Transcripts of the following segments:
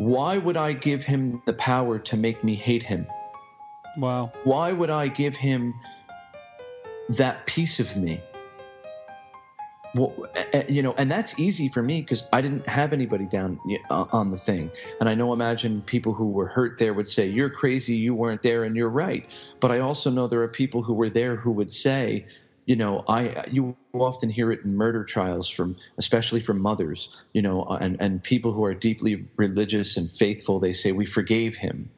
why would I give him the power to make me hate him? Wow. Why would I give him that piece of me? Well, you know, and that's easy for me because I didn't have anybody down uh, on the thing. And I know, imagine people who were hurt there would say, You're crazy, you weren't there, and you're right. But I also know there are people who were there who would say, you know, I you often hear it in murder trials from, especially from mothers, you know, uh, and and people who are deeply religious and faithful. They say we forgave him,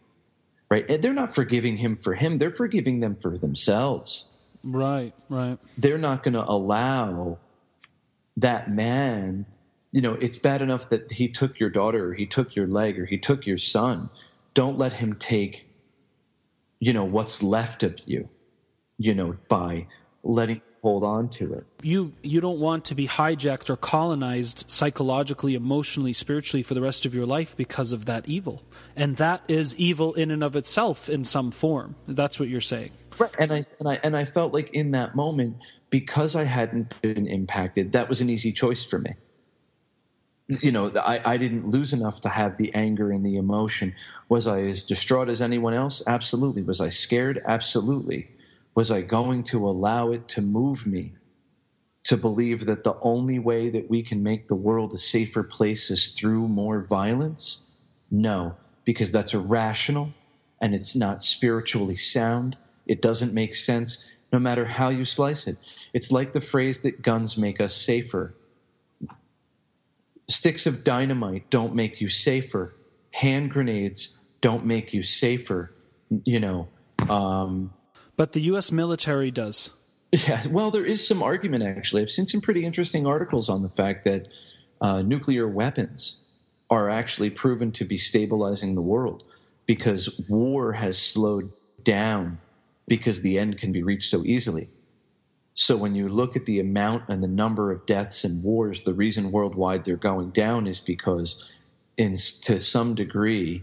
right? And they're not forgiving him for him; they're forgiving them for themselves. Right, right. They're not going to allow that man. You know, it's bad enough that he took your daughter, or he took your leg, or he took your son. Don't let him take, you know, what's left of you, you know, by letting hold on to it. You you don't want to be hijacked or colonized psychologically, emotionally, spiritually for the rest of your life because of that evil. And that is evil in and of itself in some form. That's what you're saying. Right. And I and I and I felt like in that moment because I hadn't been impacted, that was an easy choice for me. You know, I, I didn't lose enough to have the anger and the emotion. Was I as distraught as anyone else? Absolutely. Was I scared? Absolutely was I going to allow it to move me to believe that the only way that we can make the world a safer place is through more violence? No, because that's irrational and it's not spiritually sound. It doesn't make sense no matter how you slice it. It's like the phrase that guns make us safer. Sticks of dynamite don't make you safer. Hand grenades don't make you safer. You know, um, but the U.S. military does. Yeah, well, there is some argument actually. I've seen some pretty interesting articles on the fact that uh, nuclear weapons are actually proven to be stabilizing the world because war has slowed down because the end can be reached so easily. So when you look at the amount and the number of deaths and wars, the reason worldwide they're going down is because, in to some degree,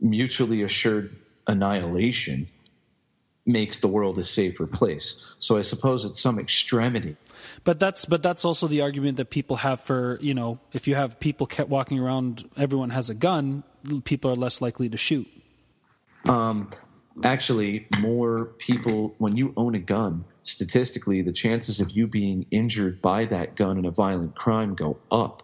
mutually assured annihilation makes the world a safer place. So I suppose it's some extremity. But that's but that's also the argument that people have for you know if you have people kept walking around, everyone has a gun, people are less likely to shoot. Um, actually, more people when you own a gun, statistically, the chances of you being injured by that gun in a violent crime go up.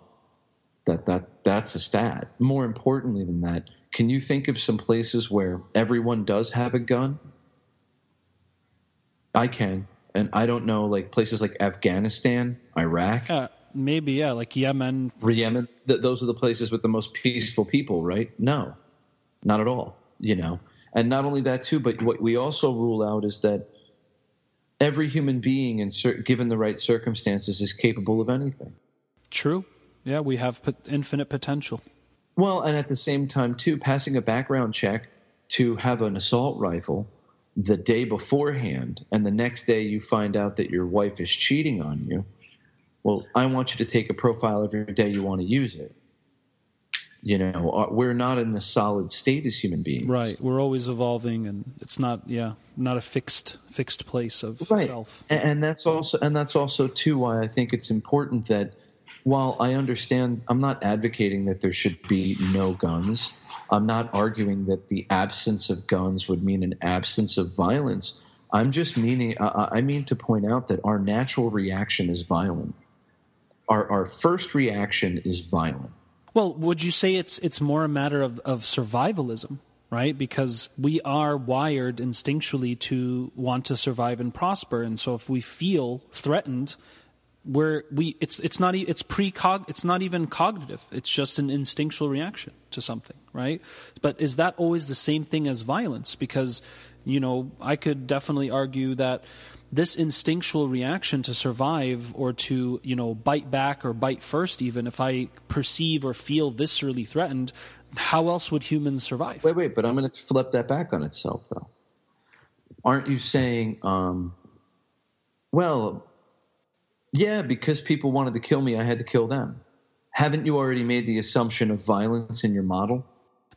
That that that's a stat. More importantly than that, can you think of some places where everyone does have a gun I can, and I don't know like places like Afghanistan, Iraq. Uh, maybe yeah, like Yemen. Yemen. Th- those are the places with the most peaceful people, right? No, not at all. You know, and not only that too, but what we also rule out is that every human being, in cer- given the right circumstances, is capable of anything. True. Yeah, we have infinite potential. Well, and at the same time, too, passing a background check to have an assault rifle the day beforehand and the next day you find out that your wife is cheating on you, well, I want you to take a profile every day you want to use it. You know, uh, we're not in a solid state as human beings. Right. We're always evolving and it's not yeah, not a fixed fixed place of right. self. And that's also and that's also too why I think it's important that while I understand, I'm not advocating that there should be no guns. I'm not arguing that the absence of guns would mean an absence of violence. I'm just meaning, I mean to point out that our natural reaction is violent. Our, our first reaction is violent. Well, would you say it's it's more a matter of, of survivalism, right? Because we are wired instinctually to want to survive and prosper, and so if we feel threatened, where we it's it's not it's precog it's not even cognitive. It's just an instinctual reaction to something right? But is that always the same thing as violence? Because you know i could definitely argue that this instinctual reaction to survive or to you know bite back or bite first even if i perceive or feel viscerally threatened how else would humans survive? Wait wait but i'm going to flip that back on itself though. Aren't you saying um, well yeah, because people wanted to kill me, I had to kill them. Haven't you already made the assumption of violence in your model?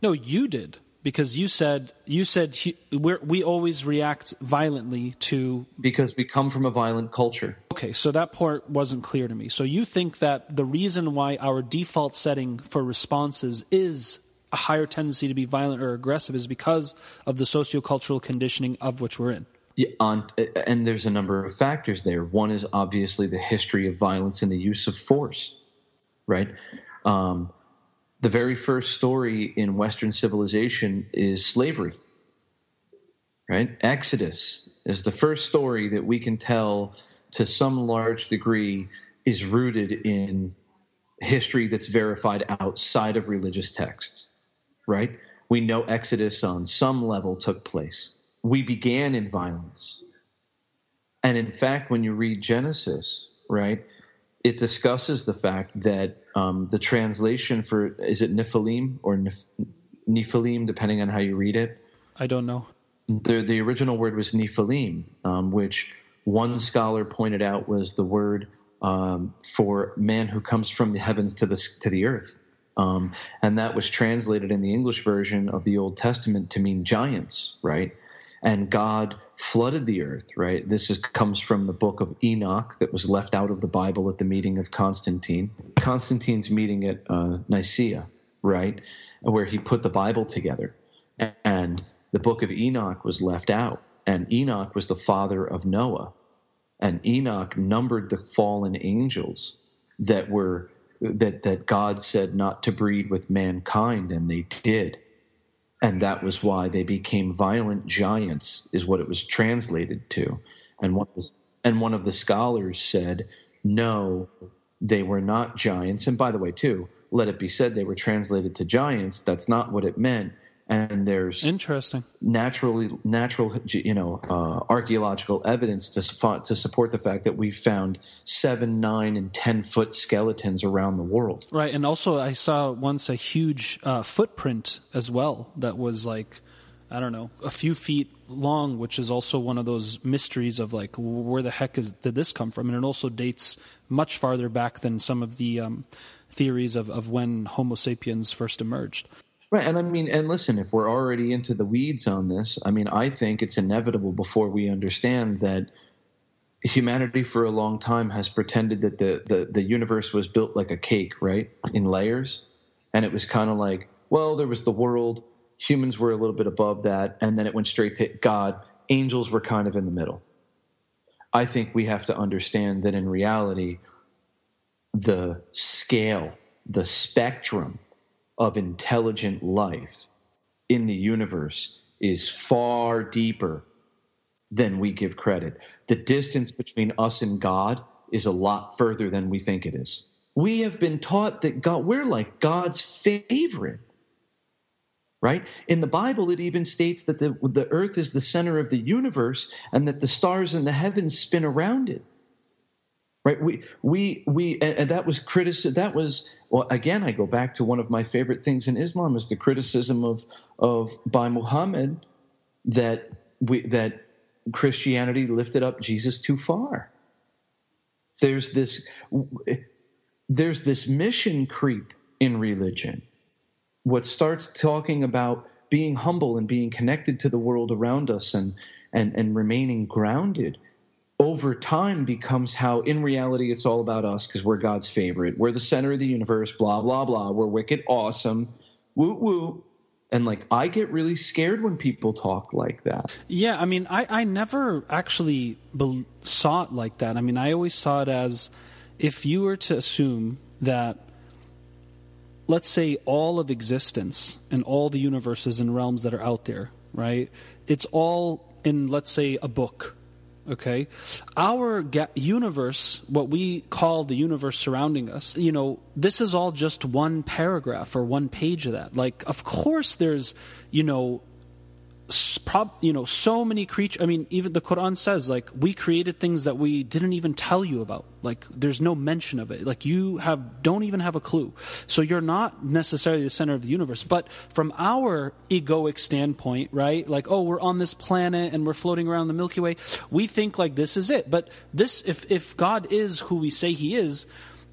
No, you did because you said you said we always react violently to because we come from a violent culture. Okay, so that part wasn't clear to me. So you think that the reason why our default setting for responses is a higher tendency to be violent or aggressive is because of the sociocultural conditioning of which we're in. On, and there's a number of factors there. One is obviously the history of violence and the use of force, right? Um, the very first story in Western civilization is slavery, right? Exodus is the first story that we can tell to some large degree is rooted in history that's verified outside of religious texts, right? We know Exodus on some level took place. We began in violence. And in fact, when you read Genesis, right, it discusses the fact that um, the translation for, is it Nephilim or Nephilim, depending on how you read it? I don't know. The, the original word was Nephilim, um, which one scholar pointed out was the word um, for man who comes from the heavens to the to the earth, um, and that was translated in the English version of the Old Testament to mean giants, right? And God flooded the earth, right? This is, comes from the book of Enoch that was left out of the Bible at the meeting of Constantine. Constantine's meeting at uh, Nicaea, right, where he put the Bible together, and the book of Enoch was left out, and Enoch was the father of Noah. And Enoch numbered the fallen angels that were that that God said not to breed with mankind, and they did, and that was why they became violent giants, is what it was translated to, and one was, and one of the scholars said, no, they were not giants, and by the way, too, let it be said they were translated to giants. That's not what it meant and there's interesting naturally natural you know uh, archaeological evidence to to support the fact that we found seven, nine, and ten foot skeletons around the world. Right, and also I saw once a huge uh, footprint as well that was like I don't know a few feet long, which is also one of those mysteries of like where the heck is did this come from, and it also dates much farther back than some of the um, theories of, of when Homo sapiens first emerged. Right. And I mean, and listen, if we're already into the weeds on this, I mean, I think it's inevitable before we understand that humanity for a long time has pretended that the, the, the universe was built like a cake, right? In layers. And it was kind of like, well, there was the world, humans were a little bit above that, and then it went straight to God. Angels were kind of in the middle. I think we have to understand that in reality, the scale, the spectrum of intelligent life in the universe is far deeper than we give credit. The distance between us and God is a lot further than we think it is. We have been taught that God, we're like God's favorite. Right? In the Bible, it even states that the, the earth is the center of the universe and that the stars in the heavens spin around it right? We we we and, that was criticism that was well again i go back to one of my favorite things in islam is the criticism of of by muhammad that we that christianity lifted up jesus too far. There's this there's this mission creep in religion. What starts talking about being humble and being connected to the world around us and and and remaining grounded over time becomes how in reality it's all about us because we're God's favorite. We're the center of the universe, blah, blah, blah. We're wicked awesome. Woo woo. And like I get really scared when people talk like that. Yeah, I mean, I, I never actually be- saw it like that. I mean, I always saw it as if you were to assume that, let's say, all of existence and all the universes and realms that are out there, right? It's all in, let's say, a book okay? Our ga- universe what we call the universe surrounding us you know this is all just one paragraph or one page of that. Like of course there's you know you know so many creatures i mean even the quran says like we created things that we didn't even tell you about. Like there's no mention of it. Like you have don't even have a clue. So you're not necessarily the center of the universe. But from our egoic standpoint right like oh we're on this planet and we're floating around the milky way we think like this is it. But this if if god is who we say he is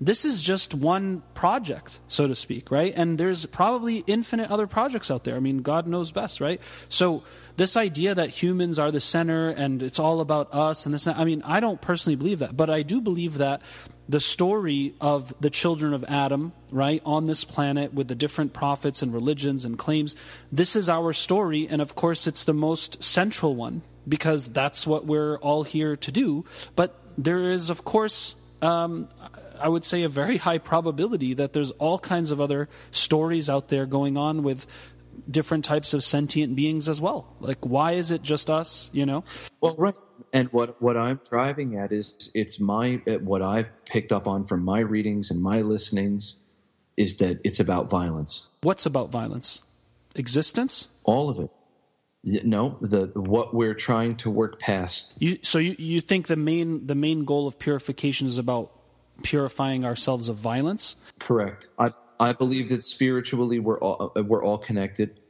this is just one project, so to speak, right? And there's probably infinite other projects out there. I mean, God knows best, right? So this idea that humans are the center and it's all about us and this, I mean, I don't personally believe that, but I do believe that the story of the children of Adam, right, on this planet with the different prophets and religions and claims. This is our story, and of course, it's the most central one because that's what we're all here to do. But there is, of course, um, I would say a very high probability that there's all kinds of other stories out there going on with different types of sentient beings as well. Like, why is it just us? You know? Well, right. And what what I'm driving at is it's my what I've picked up on from my readings and my listenings is that it's about violence. What's about violence? Existence? All of it. No, the what we're trying to work past. You, so you, you think the main the main goal of purification is about purifying ourselves of violence? Correct. I I believe that spiritually we're all we're all connected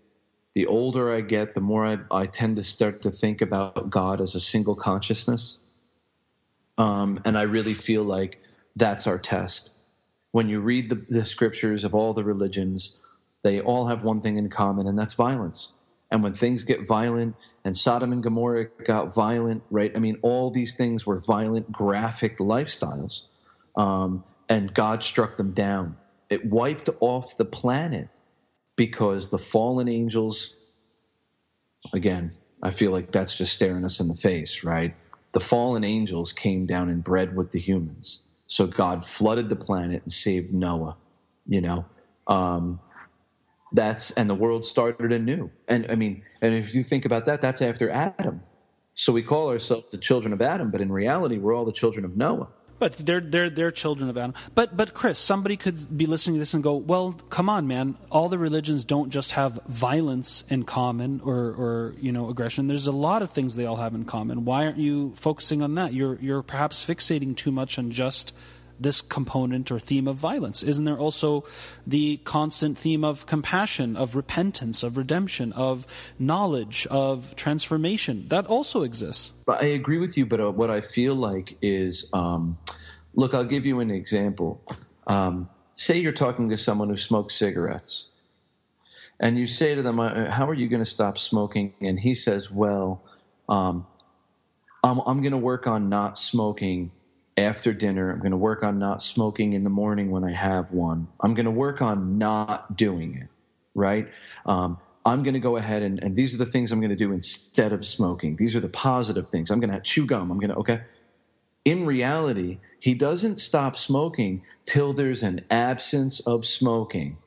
the older I get, the more I, I tend to start to think about God as a single consciousness. Um, and I really feel like that's our test. When you read the, the scriptures of all the religions, they all have one thing in common, and that's violence. And when things get violent, and Sodom and Gomorrah got violent, right? I mean, all these things were violent, graphic lifestyles. Um, and God struck them down. It wiped off the planet because the fallen angels, again, I feel like that's just staring us in the face, right? The fallen angels came down and bred with the humans. So God flooded the planet and saved Noah, you know? Um, that's, and the world started anew. And I mean, and if you think about that, that's after Adam. So we call ourselves the children of Adam, but in reality, we're all the children of Noah. But they're they're they're children of Adam. But but Chris, somebody could be listening to this and go, "Well, come on, man! All the religions don't just have violence in common or or you know aggression. There's a lot of things they all have in common. Why aren't you focusing on that? You're you're perhaps fixating too much on just this component or theme of violence? Isn't there also the constant theme of compassion, of repentance, of redemption, of knowledge, of transformation? That also exists. But I agree with you, but uh, what I feel like is um, look, I'll give you an example. Um, say you're talking to someone who smokes cigarettes, and you say to them, uh, How are you going to stop smoking? And he says, Well, um, I'm, I'm going to work on not smoking after dinner. I'm going to work on not smoking in the morning when I have one. I'm going to work on not doing it, right? Um, I'm going to go ahead and, and these are the things I'm going to do instead of smoking. These are the positive things. I'm going to chew gum. I'm going to, okay. In reality, he doesn't stop smoking till there's an absence of smoking.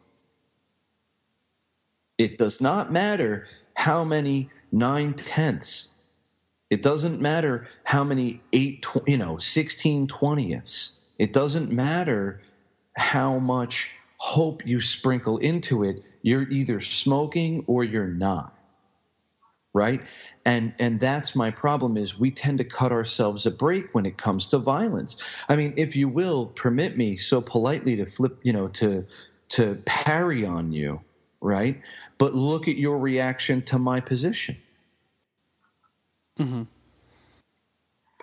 It does not matter how many nine tenths it doesn't matter how many eight, you know, 16 twentieths. It doesn't matter how much hope you sprinkle into it. You're either smoking or you're not. Right? And and that's my problem is we tend to cut ourselves a break when it comes to violence. I mean, if you will permit me so politely to flip, you know, to to parry on you, right? But look at your reaction to my position Mm-hmm.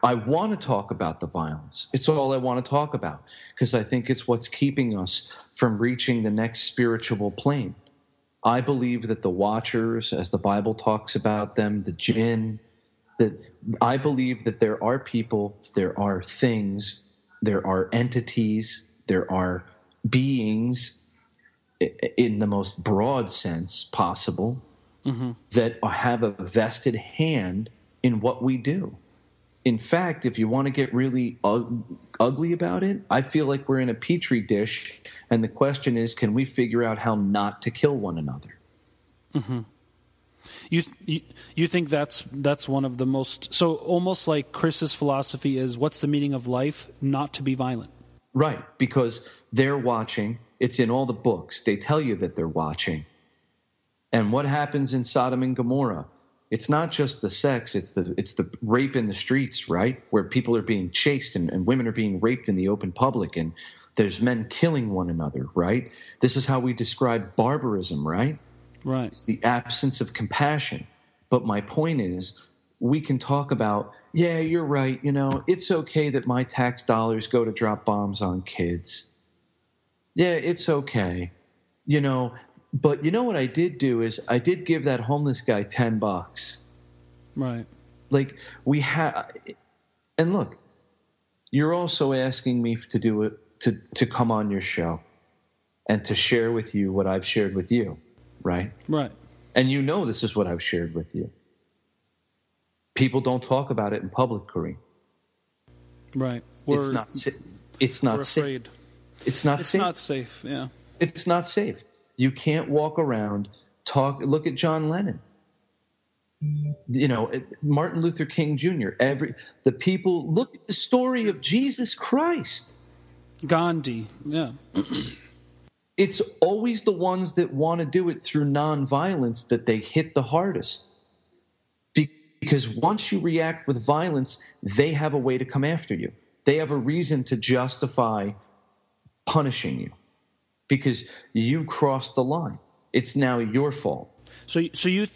I want to talk about the violence. It's all I want to talk about because I think it's what's keeping us from reaching the next spiritual plane. I believe that the watchers, as the Bible talks about them, the jinn, that I believe that there are people, there are things, there are entities, there are beings in the most broad sense possible mm-hmm. that have a vested hand in what we do. In fact, if you want to get really ugly about it, I feel like we're in a petri dish, and the question is, can we figure out how not to kill one another? Mm-hmm. You, you you think that's that's one of the most so almost like Chris's philosophy is what's the meaning of life? Not to be violent. Right, because they're watching. It's in all the books. They tell you that they're watching. And what happens in Sodom and Gomorrah? It's not just the sex it's the it's the rape in the streets right? Where people are being chased and, and women are being raped in the open public and there's men killing one another right? This is how we describe barbarism right? Right. It's the absence of compassion. But my point is we can talk about yeah you're right you know it's okay that my tax dollars go to drop bombs on kids. Yeah it's okay. You know but you know what I did do is I did give that homeless guy 10 bucks. Right. Like we have and look, you're also asking me to do it to to come on your show and to share with you what I've shared with you, right? Right. And you know this is what I've shared with you. People don't talk about it in public, Kareem. Right. We're, it's not. It's not safe. It's not it's safe. not safe. Yeah. It's not safe. You can't walk around talk. Look at John Lennon. You know, Martin Luther King Jr. Every the people look at the story of Jesus Christ. Gandhi. Yeah. it's always the ones that want to do it through nonviolence that they hit the hardest. Because once you react with violence, they have a way to come after you. They have a reason to justify punishing you because you crossed the line. It's now your fault. So, so you,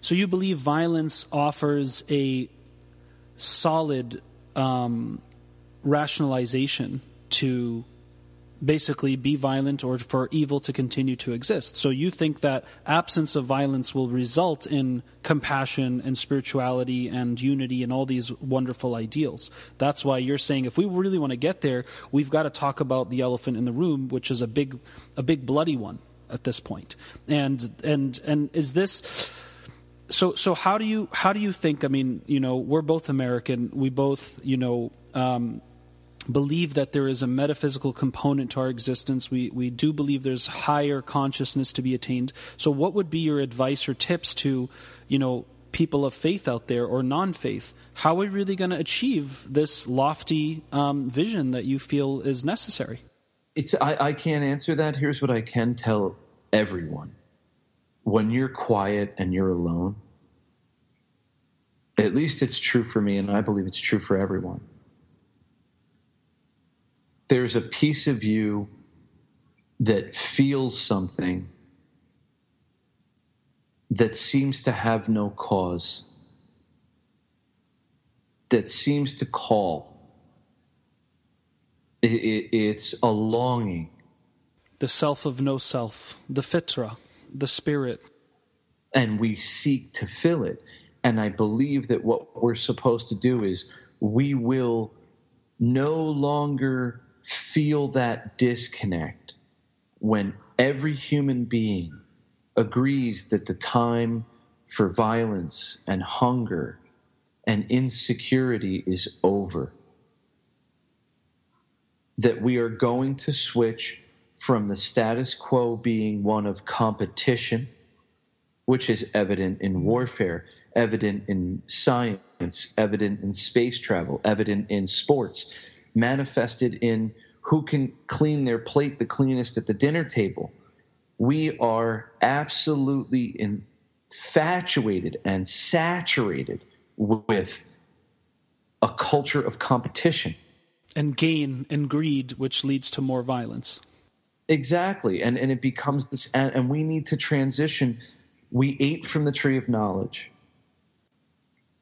so you believe violence offers a solid um, rationalization to basically be violent or for evil to continue to exist. So you think that absence of violence will result in compassion and spirituality and unity and all these wonderful ideals. That's why you're saying if we really want to get there, we've got to talk about the elephant in the room, which is a big a big bloody one at this point. And and and is this so so how do you how do you think I mean, you know, we're both American, we both, you know, um, believe that there is a metaphysical component to our existence. We, we do believe there's higher consciousness to be attained. So, what would be your advice or tips to, you know, people of faith out there or non-faith? How are we really going to achieve this lofty um, vision that you feel is necessary? It's I, I can't answer that. Here's what I can tell everyone: when you're quiet and you're alone, at least it's true for me, and I believe it's true for everyone there's a piece of you that feels something that seems to have no cause, that seems to call. It, it, it's a longing. The self of no self, the fitra, the spirit. And we seek to fill it. And I believe that what we're supposed to do is we will no longer feel that disconnect when every human being agrees that the time for violence and hunger and insecurity is over. That we are going to switch from the status quo being one of competition, which is evident in warfare, evident in science, evident in space travel, evident in sports, manifested in who can clean their plate the cleanest at the dinner table. We are absolutely infatuated and saturated with a culture of competition. And gain and greed, which leads to more violence. Exactly. And, and it becomes this, and, and we need to transition. We ate from the tree of knowledge.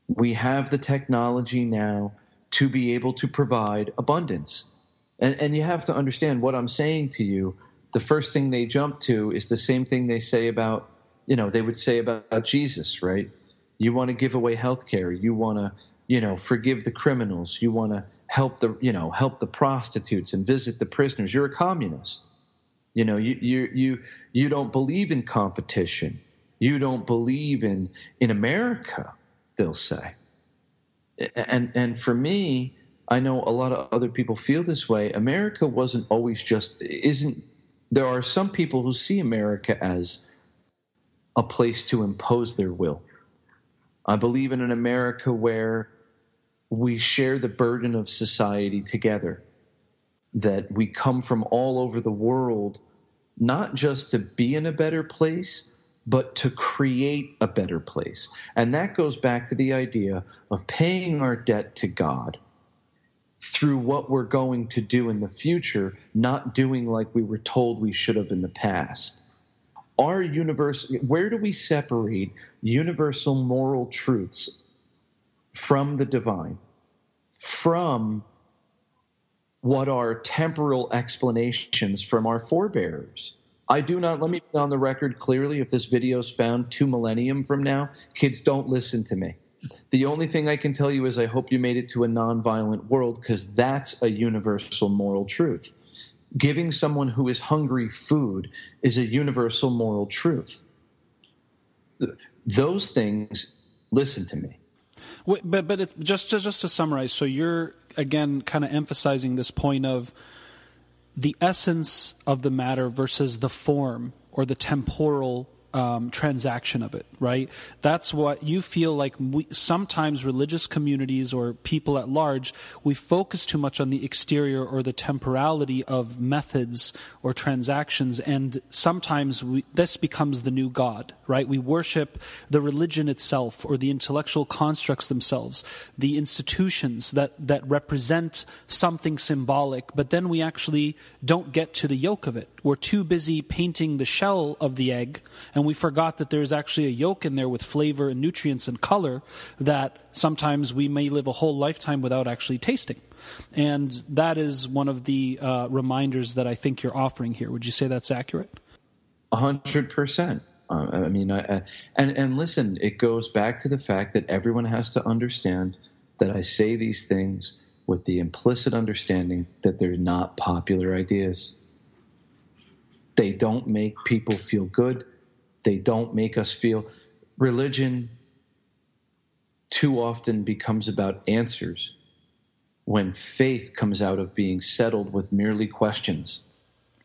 We have the technology now to be able to provide abundance. And, and you have to understand what I'm saying to you. The first thing they jump to is the same thing they say about, you know, they would say about, about Jesus, right? You want to give away health care. You want to, you know, forgive the criminals. You want to help the, you know, help the prostitutes and visit the prisoners. You're a communist. You know, you, you, you, you don't believe in competition. You don't believe in, in America, they'll say and and for me, I know a lot of other people feel this way. America wasn't always just isn't. There are some people who see America as a place to impose their will. I believe in an America where we share the burden of society together, that we come from all over the world, not just to be in a better place, but to create a better place. And that goes back to the idea of paying our debt to God through what we're going to do in the future, not doing like we were told we should have in the past. Our universe, where do we separate universal moral truths from the divine, from what are temporal explanations from our forebears? I do not, let me be on the record clearly if this video is found two millennium from now, kids don't listen to me. the only thing I can tell you is I hope you made it to a nonviolent world because that's a universal moral truth. Giving someone who is hungry food is a universal moral truth. Those things, listen to me. Wait, but but it, just just to summarize, so you're again kind of emphasizing this point of the essence of the matter versus the form or the temporal um, transaction of it, right? That's what you feel like we, sometimes religious communities or people at large, we focus too much on the exterior or the temporality of methods or transactions, and sometimes we, this becomes the new God, right? We worship the religion itself or the intellectual constructs themselves, the institutions that, that represent something symbolic, but then we actually don't get to the yolk of it. We're too busy painting the shell of the egg and and we forgot that there's actually a yolk in there with flavor and nutrients and color that sometimes we may live a whole lifetime without actually tasting. And that is one of the uh, reminders that I think you're offering here. Would you say that's accurate? A hundred percent. Uh, I mean, I, I, and and listen, it goes back to the fact that everyone has to understand that I say these things with the implicit understanding that they're not popular ideas. They don't make people feel good. They don't make us feel. Religion too often becomes about answers when faith comes out of being settled with merely questions.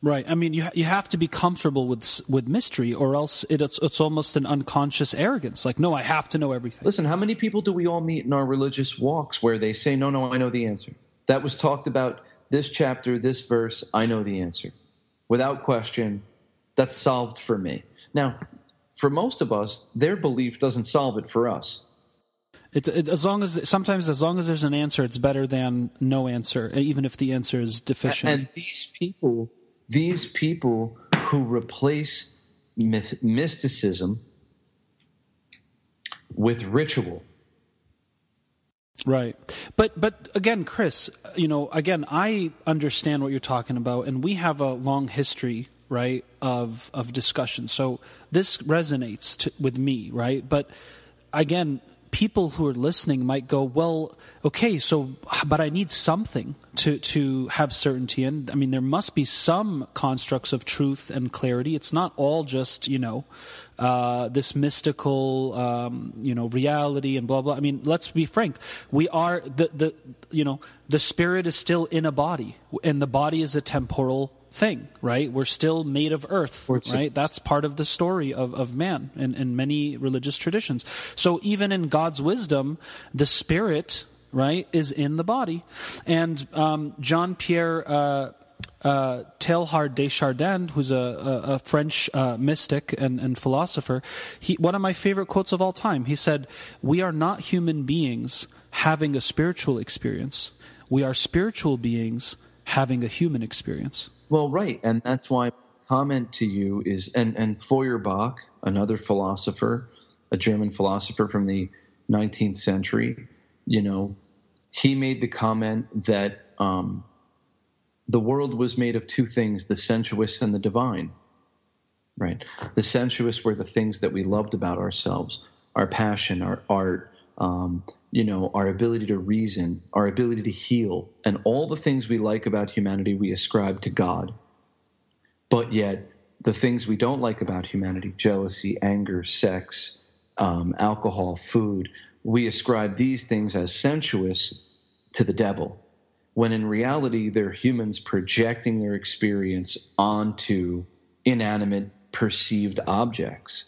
Right. I mean, you you have to be comfortable with with mystery, or else it, it's it's almost an unconscious arrogance. Like, no, I have to know everything. Listen, how many people do we all meet in our religious walks where they say, "No, no, I know the answer." That was talked about this chapter, this verse. I know the answer, without question. That's solved for me. Now, for most of us, their belief doesn't solve it for us. It, it, as long as sometimes as long as there's an answer, it's better than no answer, even if the answer is deficient. And these people, these people who replace myth, mysticism with ritual. Right. But but again, Chris, you know, again, I understand what you're talking about and we have a long history right of of discussion so this resonates to, with me right but again people who are listening might go well okay so but i need something to to have certainty and i mean there must be some constructs of truth and clarity it's not all just you know uh, this mystical, um, you know, reality and blah blah. I mean, let's be frank. We are the the you know the spirit is still in a body, and the body is a temporal thing, right? We're still made of earth, right? That's part of the story of, of man in, in many religious traditions. So even in God's wisdom, the spirit, right, is in the body. And um, John Pierre uh, uh, Teilhard de Chardin, who's a, a, a French uh, mystic and, and philosopher, he, one of my favorite quotes of all time, he said, We are not human beings having a spiritual experience. We are spiritual beings having a human experience. Well, right, and that's why comment to you is and and Feuerbach, another philosopher, a German philosopher from the 19th century, you know, he made the comment that um, the world was made of two things: the sensuous and the divine. Right, the sensuous were the things that we loved about ourselves, our passion, our art, um, you know, our ability to reason, our ability to heal, and all the things we like about humanity we ascribe to God. But yet, the things we don't like about humanity jealousy, anger, sex, um, alcohol, food we ascribe these things as sensuous to the devil, when in reality, they're humans projecting their experience onto inanimate, perceived objects.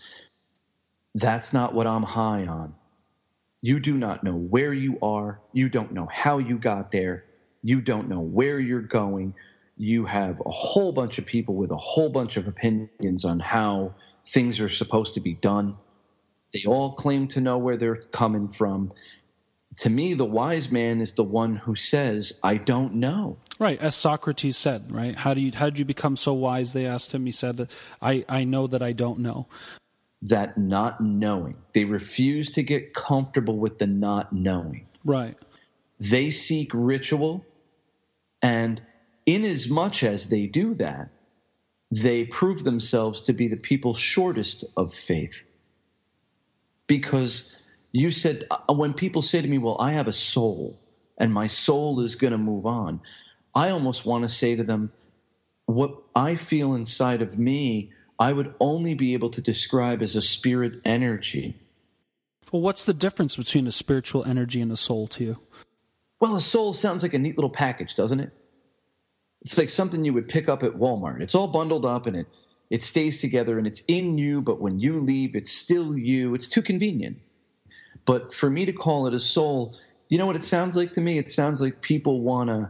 That's not what I'm high on. You do not know where you are. You don't know how you got there. You don't know where you're going. You have a whole bunch of people with a whole bunch of opinions on how things are supposed to be done. They all claim to know where they're coming from. To me, the wise man is the one who says, I don't know. Right, as Socrates said, right? How do you how did you become so wise? They asked him. He said, I, I know that I don't know that not knowing. They refuse to get comfortable with the not knowing. Right. They seek ritual, and in as much as they do that, they prove themselves to be the people shortest of faith. Because You said, uh, when people say to me, well, I have a soul and my soul is going to move on, I almost want to say to them, what I feel inside of me, I would only be able to describe as a spirit energy. Well, what's the difference between a spiritual energy and a soul to you? Well, a soul sounds like a neat little package, doesn't it? It's like something you would pick up at Walmart. It's all bundled up and it it stays together and it's in you, but when you leave, it's still you. It's too convenient. But for me to call it a soul, you know what it sounds like to me? It sounds like people want to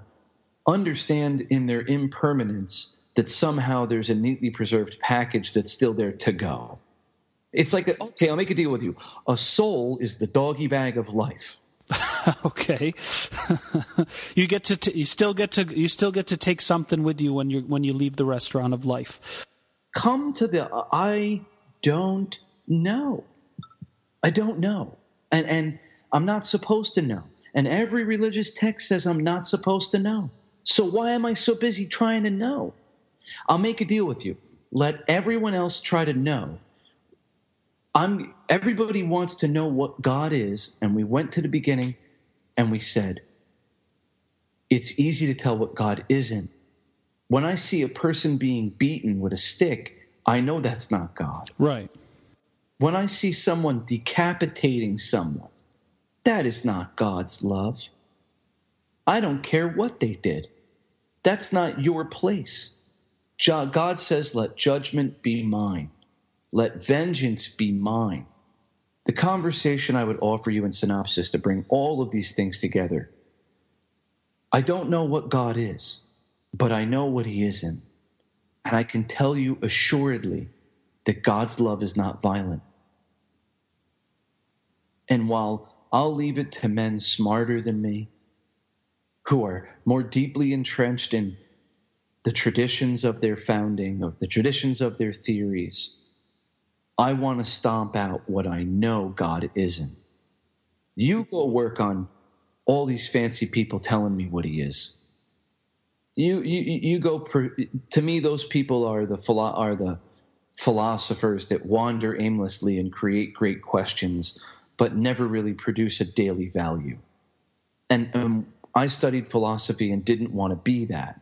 understand in their impermanence that somehow there's a neatly preserved package that's still there to go. It's like, a, okay, I'll make a deal with you. A soul is the doggy bag of life. okay, you get to t- you still get to you still get to take something with you when you when you leave the restaurant of life. Come to the I don't know. I don't know, and and I'm not supposed to know. And every religious text says I'm not supposed to know. So why am I so busy trying to know? I'll make a deal with you. Let everyone else try to know. I'm everybody wants to know what God is, and we went to the beginning and we said, it's easy to tell what God isn't. When I see a person being beaten with a stick, I know that's not God. Right. When I see someone decapitating someone, that is not God's love. I don't care what they did. That's not your place. God says, let judgment be mine. Let vengeance be mine. The conversation I would offer you in synopsis to bring all of these things together. I don't know what God is, but I know what He isn't. And I can tell you assuredly that God's love is not violent. And while I'll leave it to men smarter than me, who are more deeply entrenched in the traditions of their founding, of the traditions of their theories, I want to stomp out what I know God isn't. You go work on all these fancy people telling me what He is. You you you go per, to me. Those people are the are the philosophers that wander aimlessly and create great questions, but never really produce a daily value. And um, I studied philosophy and didn't want to be that.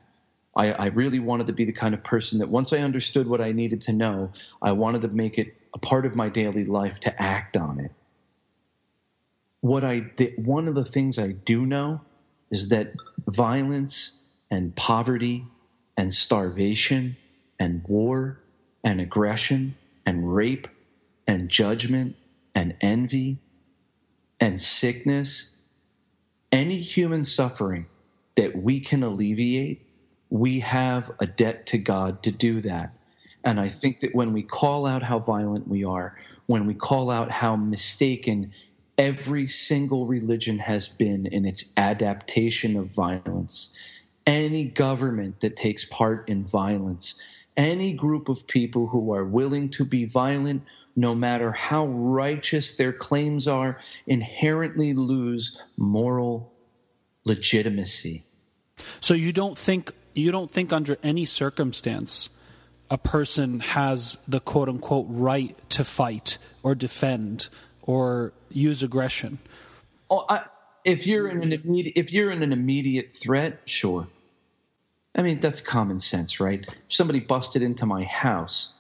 I, I, really wanted to be the kind of person that once I understood what I needed to know, I wanted to make it a part of my daily life to act on it. What I did, one of the things I do know is that violence and poverty and starvation and war and aggression and rape and judgment and envy and sickness, any human suffering that we can alleviate, we have a debt to God to do that. And I think that when we call out how violent we are, when we call out how mistaken every single religion has been in its adaptation of violence, any government that takes part in violence, any group of people who are willing to be violent, no matter how righteous their claims are, inherently lose moral legitimacy. So you don't think you don't think under any circumstance a person has the quote unquote right to fight or defend or use aggression. Oh, I, if you're in an immediate, if you're in an immediate threat, sure. I mean that's common sense, right? If somebody busted into my house,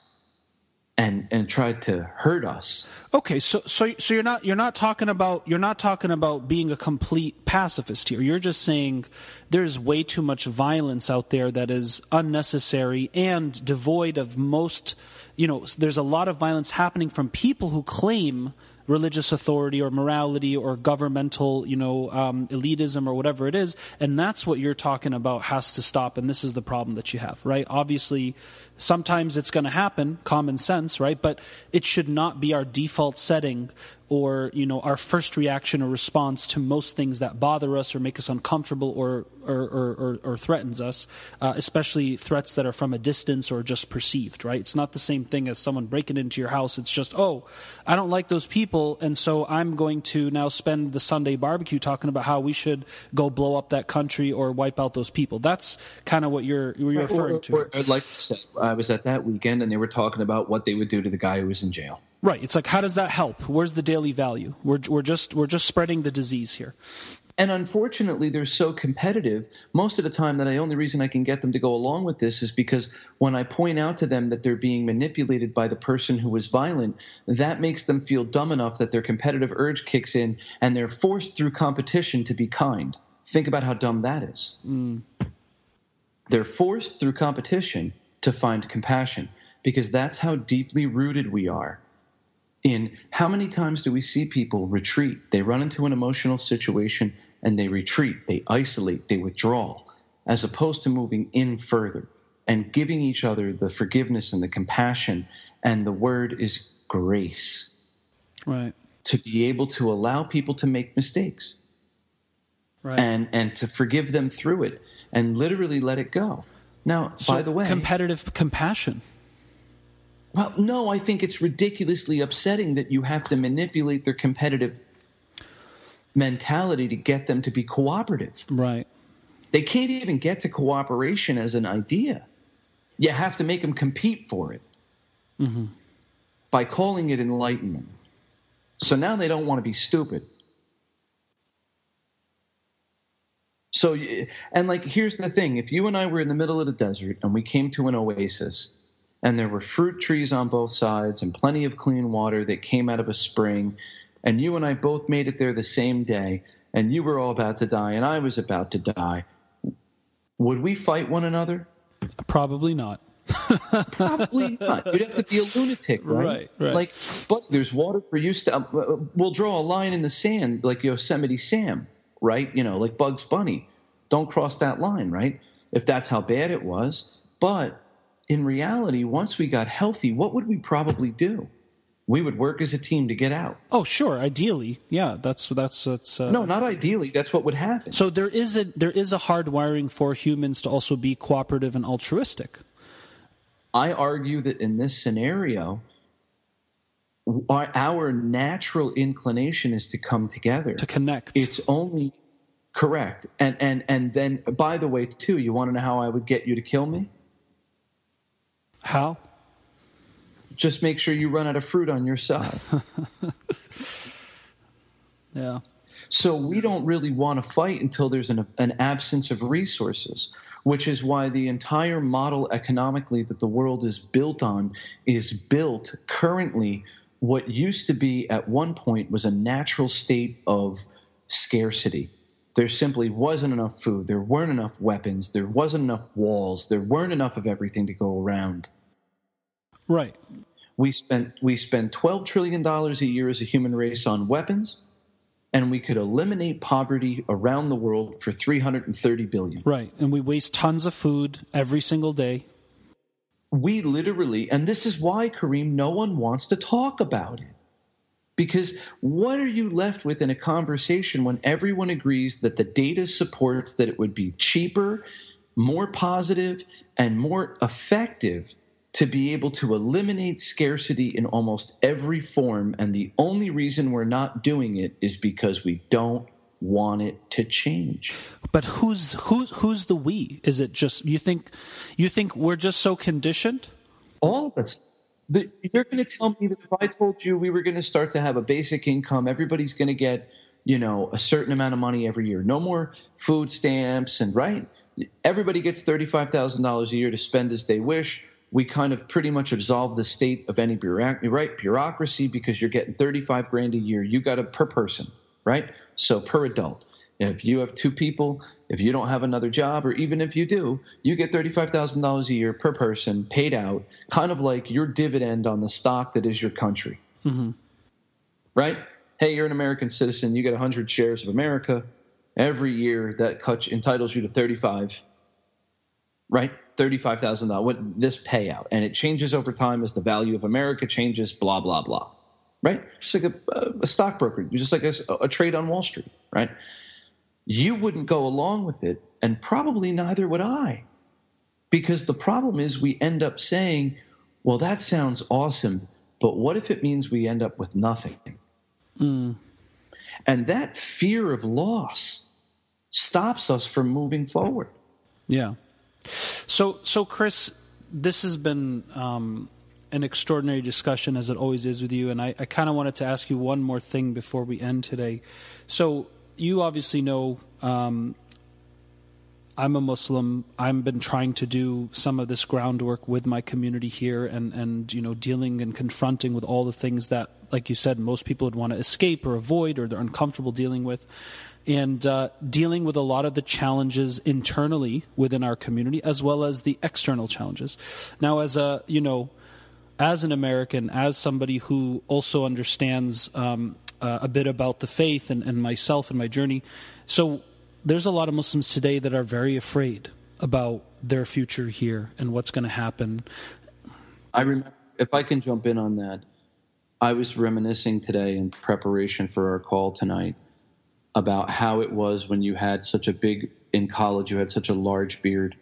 and and tried to hurt us. Okay, so so so you're not you're not talking about you're not talking about being a complete pacifist here. You're just saying there's way too much violence out there that is unnecessary and devoid of most, you know, there's a lot of violence happening from people who claim religious authority or morality or governmental, you know, um, elitism or whatever it is. And that's what you're talking about has to stop. And this is the problem that you have, right? Obviously, sometimes it's going to happen, common sense, right? But it should not be our default setting or you know our first reaction or response to most things that bother us or make us uncomfortable or or, or, or, or threatens us, uh, especially threats that are from a distance or just perceived. Right? It's not the same thing as someone breaking into your house. It's just oh, I don't like those people, and so I'm going to now spend the Sunday barbecue talking about how we should go blow up that country or wipe out those people. That's kind of what you're you're referring or, to. Like I said, I was at that weekend and they were talking about what they would do to the guy who was in jail. Right. It's like how does that help? Where's the daily value? We're we're just we're just spreading the disease here. And unfortunately, they're so competitive. Most of the time, that the only reason I can get them to go along with this is because when I point out to them that they're being manipulated by the person who was violent, that makes them feel dumb enough that their competitive urge kicks in and they're forced through competition to be kind. Think about how dumb that is. Mm. They're forced through competition to find compassion because that's how deeply rooted we are in how many times do we see people retreat? They run into an emotional situation and they retreat, they isolate, they withdraw, as opposed to moving in further and giving each other the forgiveness and the compassion. And the word is grace. Right. To be able to allow people to make mistakes. Right. And and to forgive them through it and literally let it go. Now, so by the way, competitive compassion. Well, no, I think it's ridiculously upsetting that you have to manipulate their competitive mentality to get them to be cooperative. Right. They can't even get to cooperation as an idea. You have to make them compete for it mm-hmm. by calling it enlightenment. So now they don't want to be stupid. So, and like, here's the thing if you and I were in the middle of the desert and we came to an oasis and there were fruit trees on both sides and plenty of clean water that came out of a spring. And you and I both made it there the same day, and you were all about to die, and I was about to die. Would we fight one another? Probably not. Probably not. You'd have to be a lunatic, right? Right, right. Like, but there's water for you. To, uh, we'll draw a line in the sand, like Yosemite Sam, right? You know, like Bugs Bunny. Don't cross that line, right? If that's how bad it was. But in reality, once we got healthy, what would we probably do? We would work as a team to get out. Oh, sure. Ideally, yeah. That's that's that's. Uh... No, not ideally. That's what would happen. So there is a there is a hard wiring for humans to also be cooperative and altruistic. I argue that in this scenario, our, our natural inclination is to come together, to connect. It's only correct. And and and then, by the way, too, you want to know how I would get you to kill me? How? Just make sure you run out of fruit on your side. yeah. So we don't really want to fight until there's an, an absence of resources, which is why the entire model economically that the world is built on is built currently. What used to be at one point was a natural state of scarcity. There simply wasn't enough food. There weren't enough weapons. There wasn't enough walls. There weren't enough of everything to go around. Right. We spent we spend twelve trillion dollars a year as a human race on weapons, and we could eliminate poverty around the world for three hundred and thirty billion. Right, and we waste tons of food every single day. We literally, and this is why Kareem, no one wants to talk about it. Because what are you left with in a conversation when everyone agrees that the data supports that it would be cheaper, more positive, and more effective to be able to eliminate scarcity in almost every form. And the only reason we're not doing it is because we don't want it to change. But who's who's who's the we? Is it just you think you think we're just so conditioned? All of us. The, you're going to tell me that if I told you we were going to start to have a basic income, everybody's going to get you know a certain amount of money every year. No more food stamps and right. Everybody gets thirty five thousand dollars a year to spend as they wish we kind of pretty much absolve the state of any bureaucracy, right? Bureaucracy because you're getting 35 grand a year. You got it per person, right? So per adult. If you have two people, if you don't have another job, or even if you do, you get $35,000 a year per person paid out, kind of like your dividend on the stock that is your country. Mm-hmm. Right? Hey, you're an American citizen. You get 100 shares of America. Every year that cuts, entitles you to 35, right? thirty-five thousand dollars. What this payout, and it changes over time as the value of America changes. Blah blah blah. Right? Just like a, a stockbroker, just like a, a trade on Wall Street. Right? You wouldn't go along with it, and probably neither would I, because the problem is we end up saying, "Well, that sounds awesome, but what if it means we end up with nothing?" Mm. And that fear of loss stops us from moving forward. Yeah. So, so Chris, this has been um, an extraordinary discussion as it always is with you. And I, I kind of wanted to ask you one more thing before we end today. So you obviously know um, I'm a Muslim. I've been trying to do some of this groundwork with my community here, and and you know dealing and confronting with all the things that, like you said, most people would want to escape or avoid, or they're uncomfortable dealing with, and uh, dealing with a lot of the challenges internally within our community, as well as the external challenges. Now, as a you know, as an American, as somebody who also understands um, uh, a bit about the faith and, and myself and my journey, so there's a lot of Muslims today that are very afraid about their future here and what's going to happen. I remember, if I can jump in on that, I was reminiscing today in preparation for our call tonight about how it was when you had such a big, in college, you had such a large beard.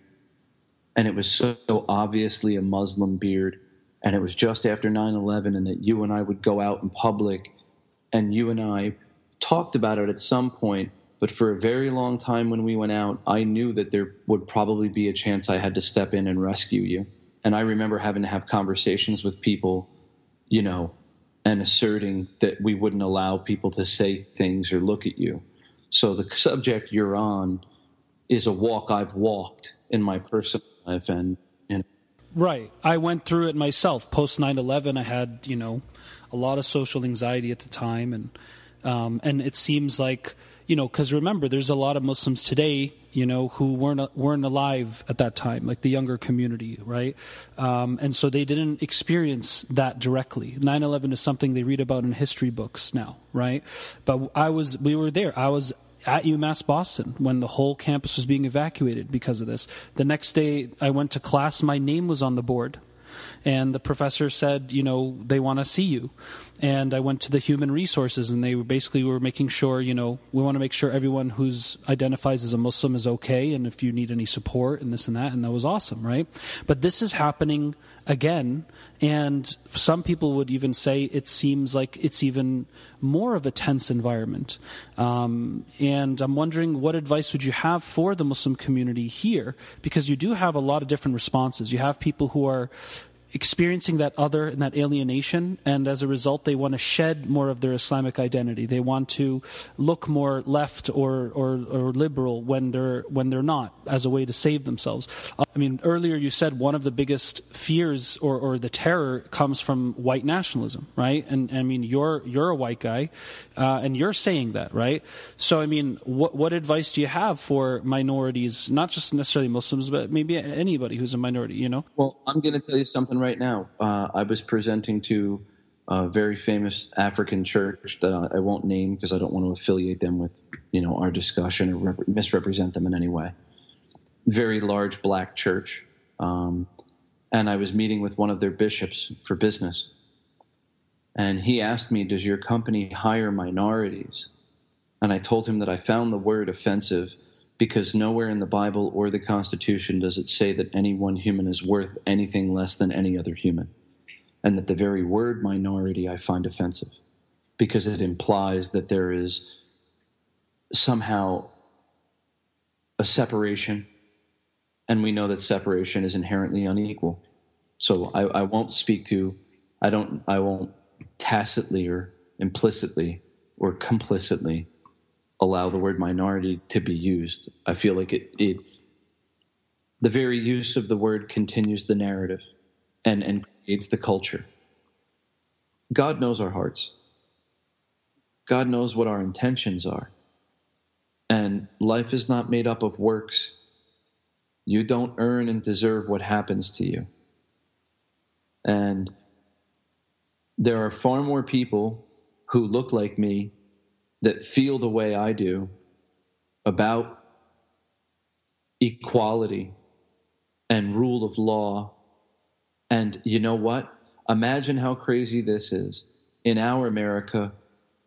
And it was so, so obviously a Muslim beard. And it was just after 9 11, and that you and I would go out in public, and you and I talked about it at some point but for a very long time when we went out, I knew that there would probably be a chance I had to step in and rescue you. And I remember having to have conversations with people, you know, and asserting that we wouldn't allow people to say things or look at you. So the subject you're on is a walk I've walked in my personal life and. Right. I went through it myself. Post 9/11 I had, you know, a lot of social anxiety at the time and um, and it seems like you know, because remember, there's a lot of Muslims today, you know, who weren't weren't alive at that time, like the younger community, right? Um, and so they didn't experience that directly. 9/11 is something they read about in history books now, right? But I was, we were there. I was at UMass Boston when the whole campus was being evacuated because of this. The next day, I went to class. My name was on the board and the professor said, you know, they want to see you. And I went to the human resources, and they basically were making sure, you know, we want to make sure everyone who's identifies as a Muslim is okay, and if you need any support and this and that, and that was awesome, right? But this is happening again, and some people would even say it seems like it's even more of a tense environment. Um, and I'm wondering what advice would you have for the Muslim community here? Because you do have a lot of different responses. You have people who are experiencing that other and that alienation, and as a result, they want to shed more of their Islamic identity. They want to look more left or, or, or liberal when they're when they're not, as a way to save themselves. I mean, earlier you said one of the biggest fears or, or the terror comes from white nationalism, right? And, and I mean, you're you're a white guy, uh, and you're saying that, right? So, I mean, what what advice do you have for minorities, not just necessarily Muslims, but maybe anybody who's a minority? You know? Well, I'm going to tell you something right now. Uh, I was presenting to a very famous African church that I won't name because I don't want to affiliate them with, you know, our discussion or rep- misrepresent them in any way. Very large black church, um, and I was meeting with one of their bishops for business, and he asked me, "Does your company hire minorities?" And I told him that I found the word offensive because nowhere in the Bible or the Constitution does it say that any one human is worth anything less than any other human. And that the very word minority I find offensive because it implies that there is somehow a separation, and we know that separation is inherently unequal. So I, I won't speak to, I don't, I won't tacitly or implicitly or complicitly allow the word minority to be used. I feel like it, it the very use of the word continues the narrative and, and creates the culture. God knows our hearts. God knows what our intentions are. And life is not made up of works. You don't earn and deserve what happens to you. And there are far more people who look like me that feel the way I do about equality and rule of law. And you know what? Imagine how crazy this is. In our America,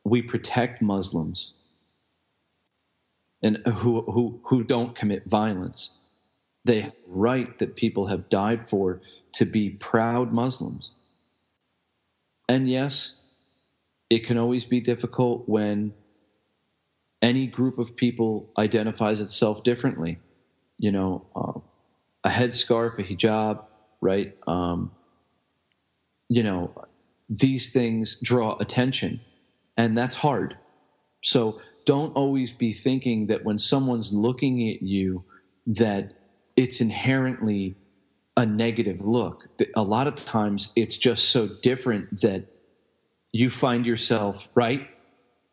we protect Muslims and who, who, who don't commit violence. They have right that people have died for to be proud Muslims. And yes, it can always be difficult when any group of people identifies itself differently. You know, uh, a headscarf, a hijab, right? Um, you know, these things draw attention, and that's hard. So don't always be thinking that when someone's looking at you that it's inherently a negative look. A lot of times it's just so different that you find yourself, right?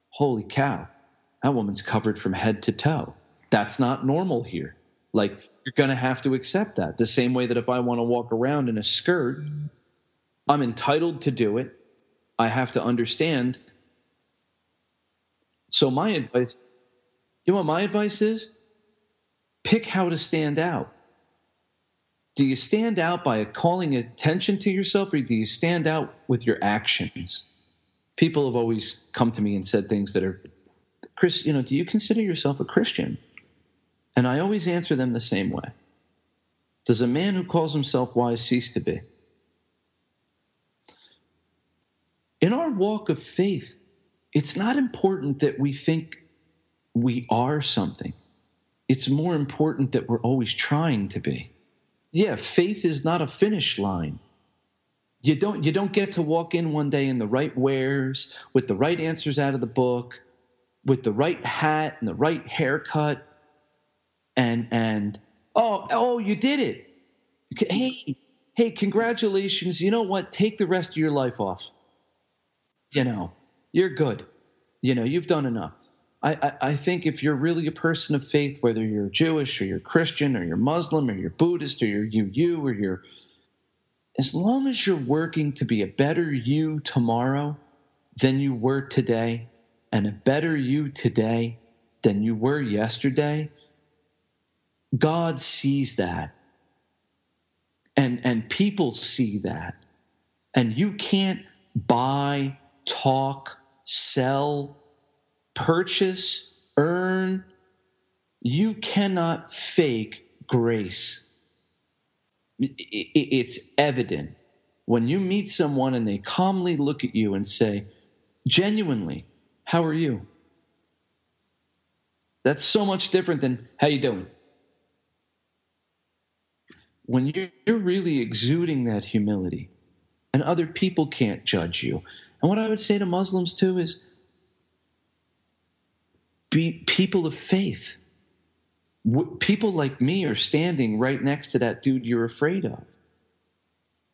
Holy cow, that woman's covered from head to toe. That's not normal here. Like, you're going to have to accept that. The same way that if I want to walk around in a skirt, I'm entitled to do it. I have to understand. So, my advice, you know what my advice is? Pick how to stand out. Do you stand out by calling attention to yourself, or do you stand out with your actions? People have always come to me and said things that are, Chris, you know, do you consider yourself a Christian? And I always answer them the same way Does a man who calls himself wise cease to be? In our walk of faith, it's not important that we think we are something. It's more important that we're always trying to be. Yeah, faith is not a finish line. You don't you don't get to walk in one day in the right wares with the right answers out of the book, with the right hat and the right haircut and and oh oh you did it. Hey hey congratulations. You know what? Take the rest of your life off. You know you're good. You know you've done enough. I, I, think if you're really a person of faith whether you're jewish or you're christian or you're muslim or you're buddhist or you're you you or you're as long as you're working to be a better you tomorrow than you were today and a better you today than you were yesterday God sees that. And, and people see that. And you can't buy, talk, sell, purchase, earn. You cannot fake grace. It's evident when you meet someone and they calmly look at you and say, genuinely, how are you? That's so much different than how you doing? when you're really exuding that humility and other people can't judge you. And what I would say to Muslims too is be people of faith. People like me are standing right next to that dude you're afraid of.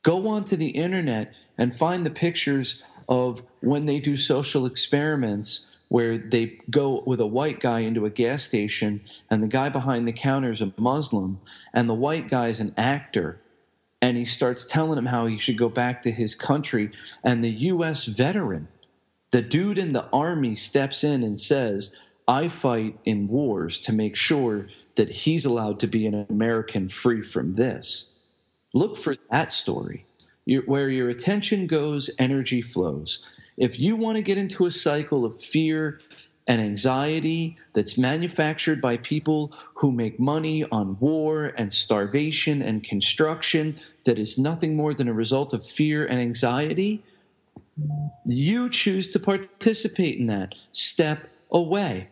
Go onto the internet and find the pictures of when they do social experiments where they go with a white guy into a gas station and the guy behind the counter is a Muslim and the white guy is an actor and he starts telling him how he should go back to his country and the US veteran the dude in the army steps in and says I fight in wars to make sure that he's allowed to be an American free from this. Look for that story where your attention goes energy flows if you want to get into a cycle of fear and anxiety that's manufactured by people who make money on war and starvation and construction that is nothing more than a result of fear and anxiety, you choose to participate in that. Step away.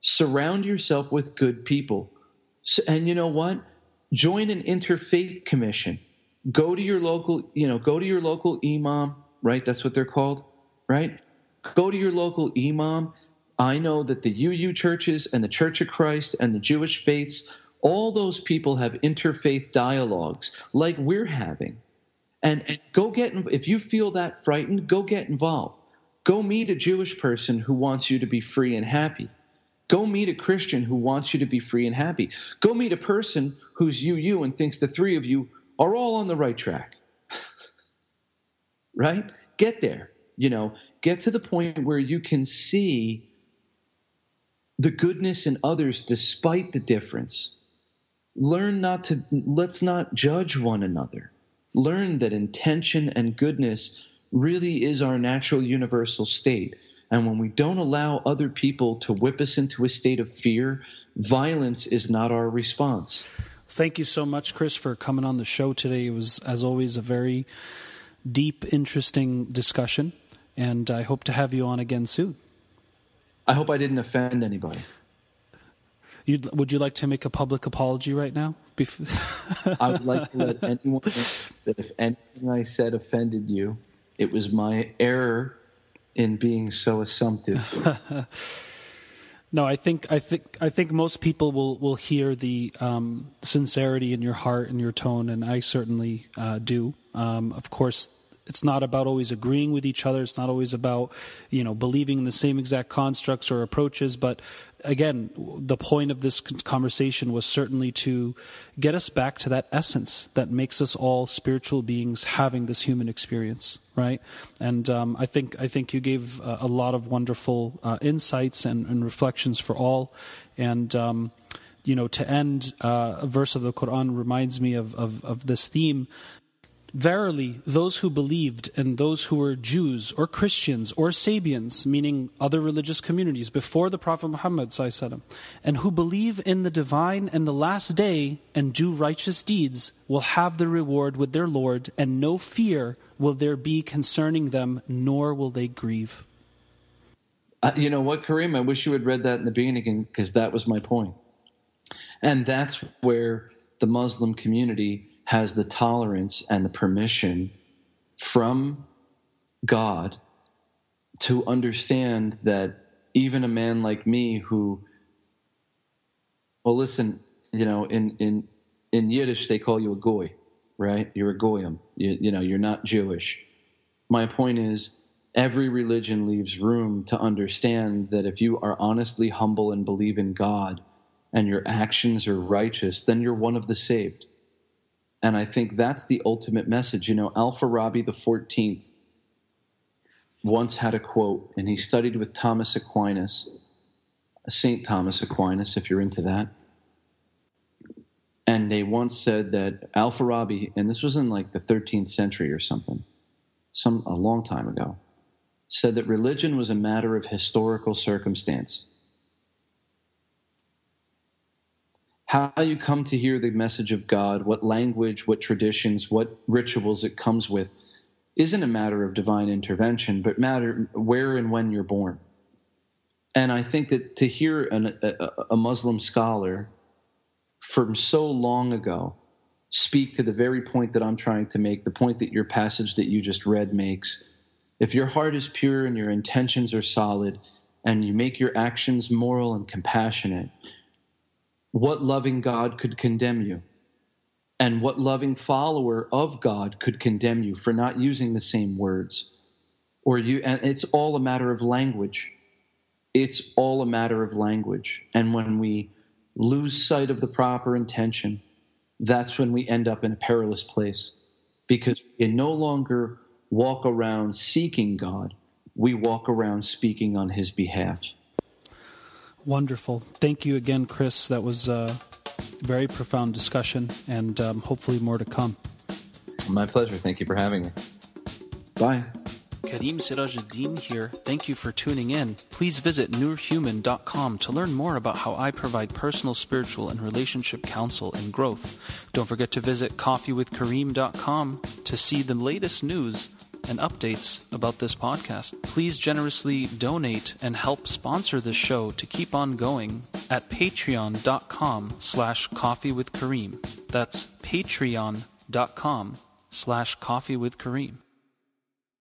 Surround yourself with good people. And you know what? Join an interfaith commission. Go to your local, you know, go to your local imam, right? That's what they're called right? Go to your local imam. I know that the UU churches and the Church of Christ and the Jewish faiths, all those people have interfaith dialogues like we're having. And, and go get, if you feel that frightened, go get involved. Go meet a Jewish person who wants you to be free and happy. Go meet a Christian who wants you to be free and happy. Go meet a person who's UU and thinks the three of you are all on the right track. right? Get there. You know get to the point where you can see the goodness in others despite the difference. Learn not to let's not judge one another. Learn that intention and goodness really is our natural universal state. And when we don't allow other people to whip us into a state of fear violence is not our response thank you so much chris for coming on the show today it was as always a very deep interesting discussion and I hope to have you on again soon. I hope I didn't offend anybody. You'd, would you like to make a public apology right now Bef- I would like to let anyone know that if anything I said offended you, it was my error in being so assumptive. no, I think I think I think most people will will hear the um, sincerity in your heart and your tone, and I certainly uh, do. Um, of course, it's not about always agreeing with each other. It's not always about you know believing in the same exact constructs or approaches. But again, the point of this conversation was certainly to get us back to that essence that makes us all spiritual beings having this human experience, right? And um, I think I think you gave a, a lot of wonderful uh, insights and, and, reflections for all, and. Um, you know, to end, uh, a verse of the Quran reminds me of, of, of this theme Verily, those who believed and those who were Jews or Christians or Sabians, meaning other religious communities, before the Prophet Muhammad, and who believe in the divine and the last day and do righteous deeds, will have the reward with their Lord, and no fear will there be concerning them, nor will they grieve. Uh, you know what, Kareem? I wish you had read that in the beginning because that was my point. And that's where the Muslim community has the tolerance and the permission from God to understand that even a man like me who well listen you know in in in yiddish they call you a goy right? You're a goyim. You, you know you're not jewish. My point is every religion leaves room to understand that if you are honestly humble and believe in god and your actions are righteous then you're one of the saved and I think that's the ultimate message. You know, Al-Farabi the 14th once had a quote, and he studied with Thomas Aquinas, St. Thomas Aquinas, if you're into that. And they once said that Al-Farabi, and this was in like the 13th century or something, some a long time ago, said that religion was a matter of historical circumstance. How you come to hear the message of God, what language, what traditions, what rituals it comes with, isn't a matter of divine intervention, but matter where and when you're born. And I think that to hear an, a, a Muslim scholar from so long ago speak to the very point that I'm trying to make, the point that your passage that you just read makes, if your heart is pure and your intentions are solid, and you make your actions moral and compassionate, what loving God could condemn you? And what loving follower of God could condemn you for not using the same words? Or you and it's all a matter of language. It's all a matter of language. And when we lose sight of the proper intention, that's when we end up in a perilous place. Because we no longer walk around seeking God, we walk around speaking on his behalf. Wonderful. Thank you again, Chris. That was a very profound discussion and um, hopefully more to come. My pleasure. Thank you for having me. Bye. Kareem Sirajuddin here. Thank you for tuning in. Please visit nurhuman.com to learn more about how I provide personal, spiritual, and relationship counsel and growth. Don't forget to visit coffeewithkareem.com to see the latest news and updates about this podcast. Please generously donate and help sponsor this show to keep on going at patreon.com slash coffee with Kareem. That's patreon.com slash coffee with Kareem.